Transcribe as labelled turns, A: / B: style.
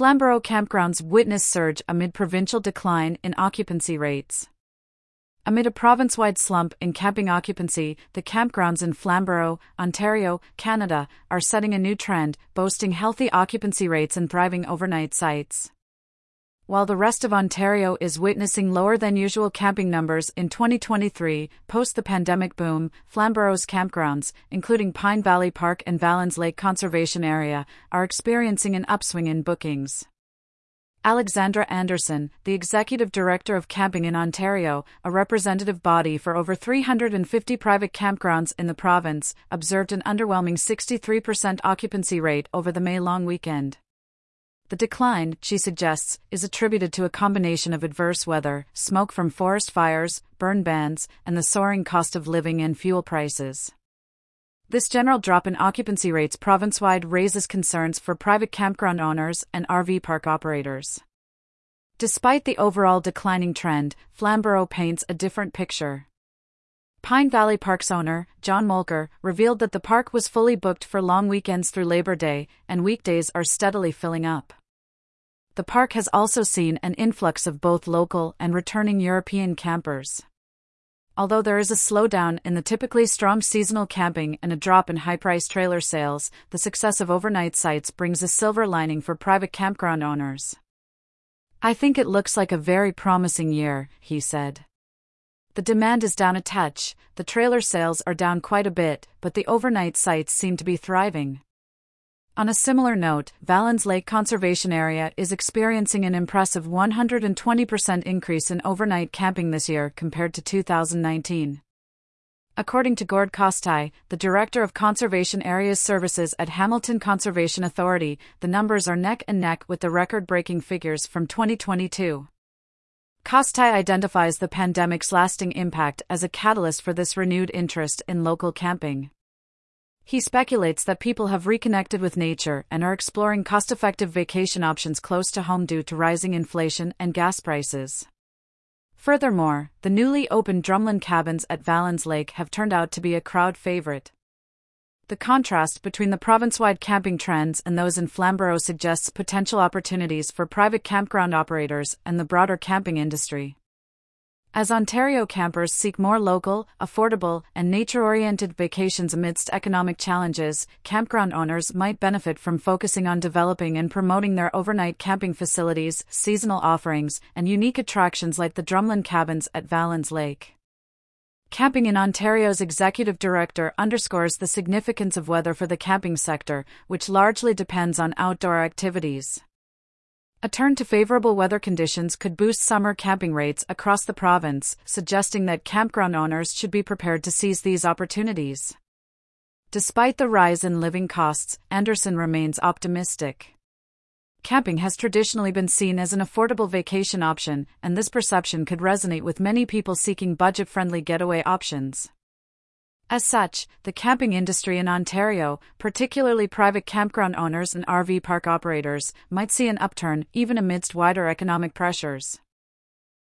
A: Flamborough campgrounds witness surge amid provincial decline in occupancy rates. Amid a province wide slump in camping occupancy, the campgrounds in Flamborough, Ontario, Canada, are setting a new trend, boasting healthy occupancy rates and thriving overnight sites. While the rest of Ontario is witnessing lower than usual camping numbers in 2023, post the pandemic boom, Flamborough's campgrounds, including Pine Valley Park and Valens Lake Conservation Area, are experiencing an upswing in bookings. Alexandra Anderson, the executive director of Camping in Ontario, a representative body for over 350 private campgrounds in the province, observed an underwhelming 63% occupancy rate over the May long weekend. The decline, she suggests, is attributed to a combination of adverse weather, smoke from forest fires, burn bans, and the soaring cost of living and fuel prices. This general drop in occupancy rates province wide raises concerns for private campground owners and RV park operators. Despite the overall declining trend, Flamborough paints a different picture. Pine Valley Park's owner, John Molker, revealed that the park was fully booked for long weekends through Labor Day, and weekdays are steadily filling up the park has also seen an influx of both local and returning European campers. Although there is a slowdown in the typically strong seasonal camping and a drop in high priced trailer sales, the success of overnight sites brings a silver lining for private campground owners. I think it looks like a very promising year, he said. The demand is down a touch, the trailer sales are down quite a bit, but the overnight sites seem to be thriving. On a similar note, Valens Lake Conservation Area is experiencing an impressive 120% increase in overnight camping this year compared to 2019. According to Gord Kostai, the Director of Conservation Areas Services at Hamilton Conservation Authority, the numbers are neck and neck with the record breaking figures from 2022. Kostai identifies the pandemic's lasting impact as a catalyst for this renewed interest in local camping. He speculates that people have reconnected with nature and are exploring cost effective vacation options close to home due to rising inflation and gas prices. Furthermore, the newly opened drumlin cabins at Valens Lake have turned out to be a crowd favorite. The contrast between the province wide camping trends and those in Flamborough suggests potential opportunities for private campground operators and the broader camping industry. As Ontario campers seek more local, affordable, and nature oriented vacations amidst economic challenges, campground owners might benefit from focusing on developing and promoting their overnight camping facilities, seasonal offerings, and unique attractions like the Drumlin Cabins at Valens Lake. Camping in Ontario's executive director underscores the significance of weather for the camping sector, which largely depends on outdoor activities. A turn to favorable weather conditions could boost summer camping rates across the province, suggesting that campground owners should be prepared to seize these opportunities. Despite the rise in living costs, Anderson remains optimistic. Camping has traditionally been seen as an affordable vacation option, and this perception could resonate with many people seeking budget friendly getaway options. As such, the camping industry in Ontario, particularly private campground owners and RV park operators, might see an upturn even amidst wider economic pressures.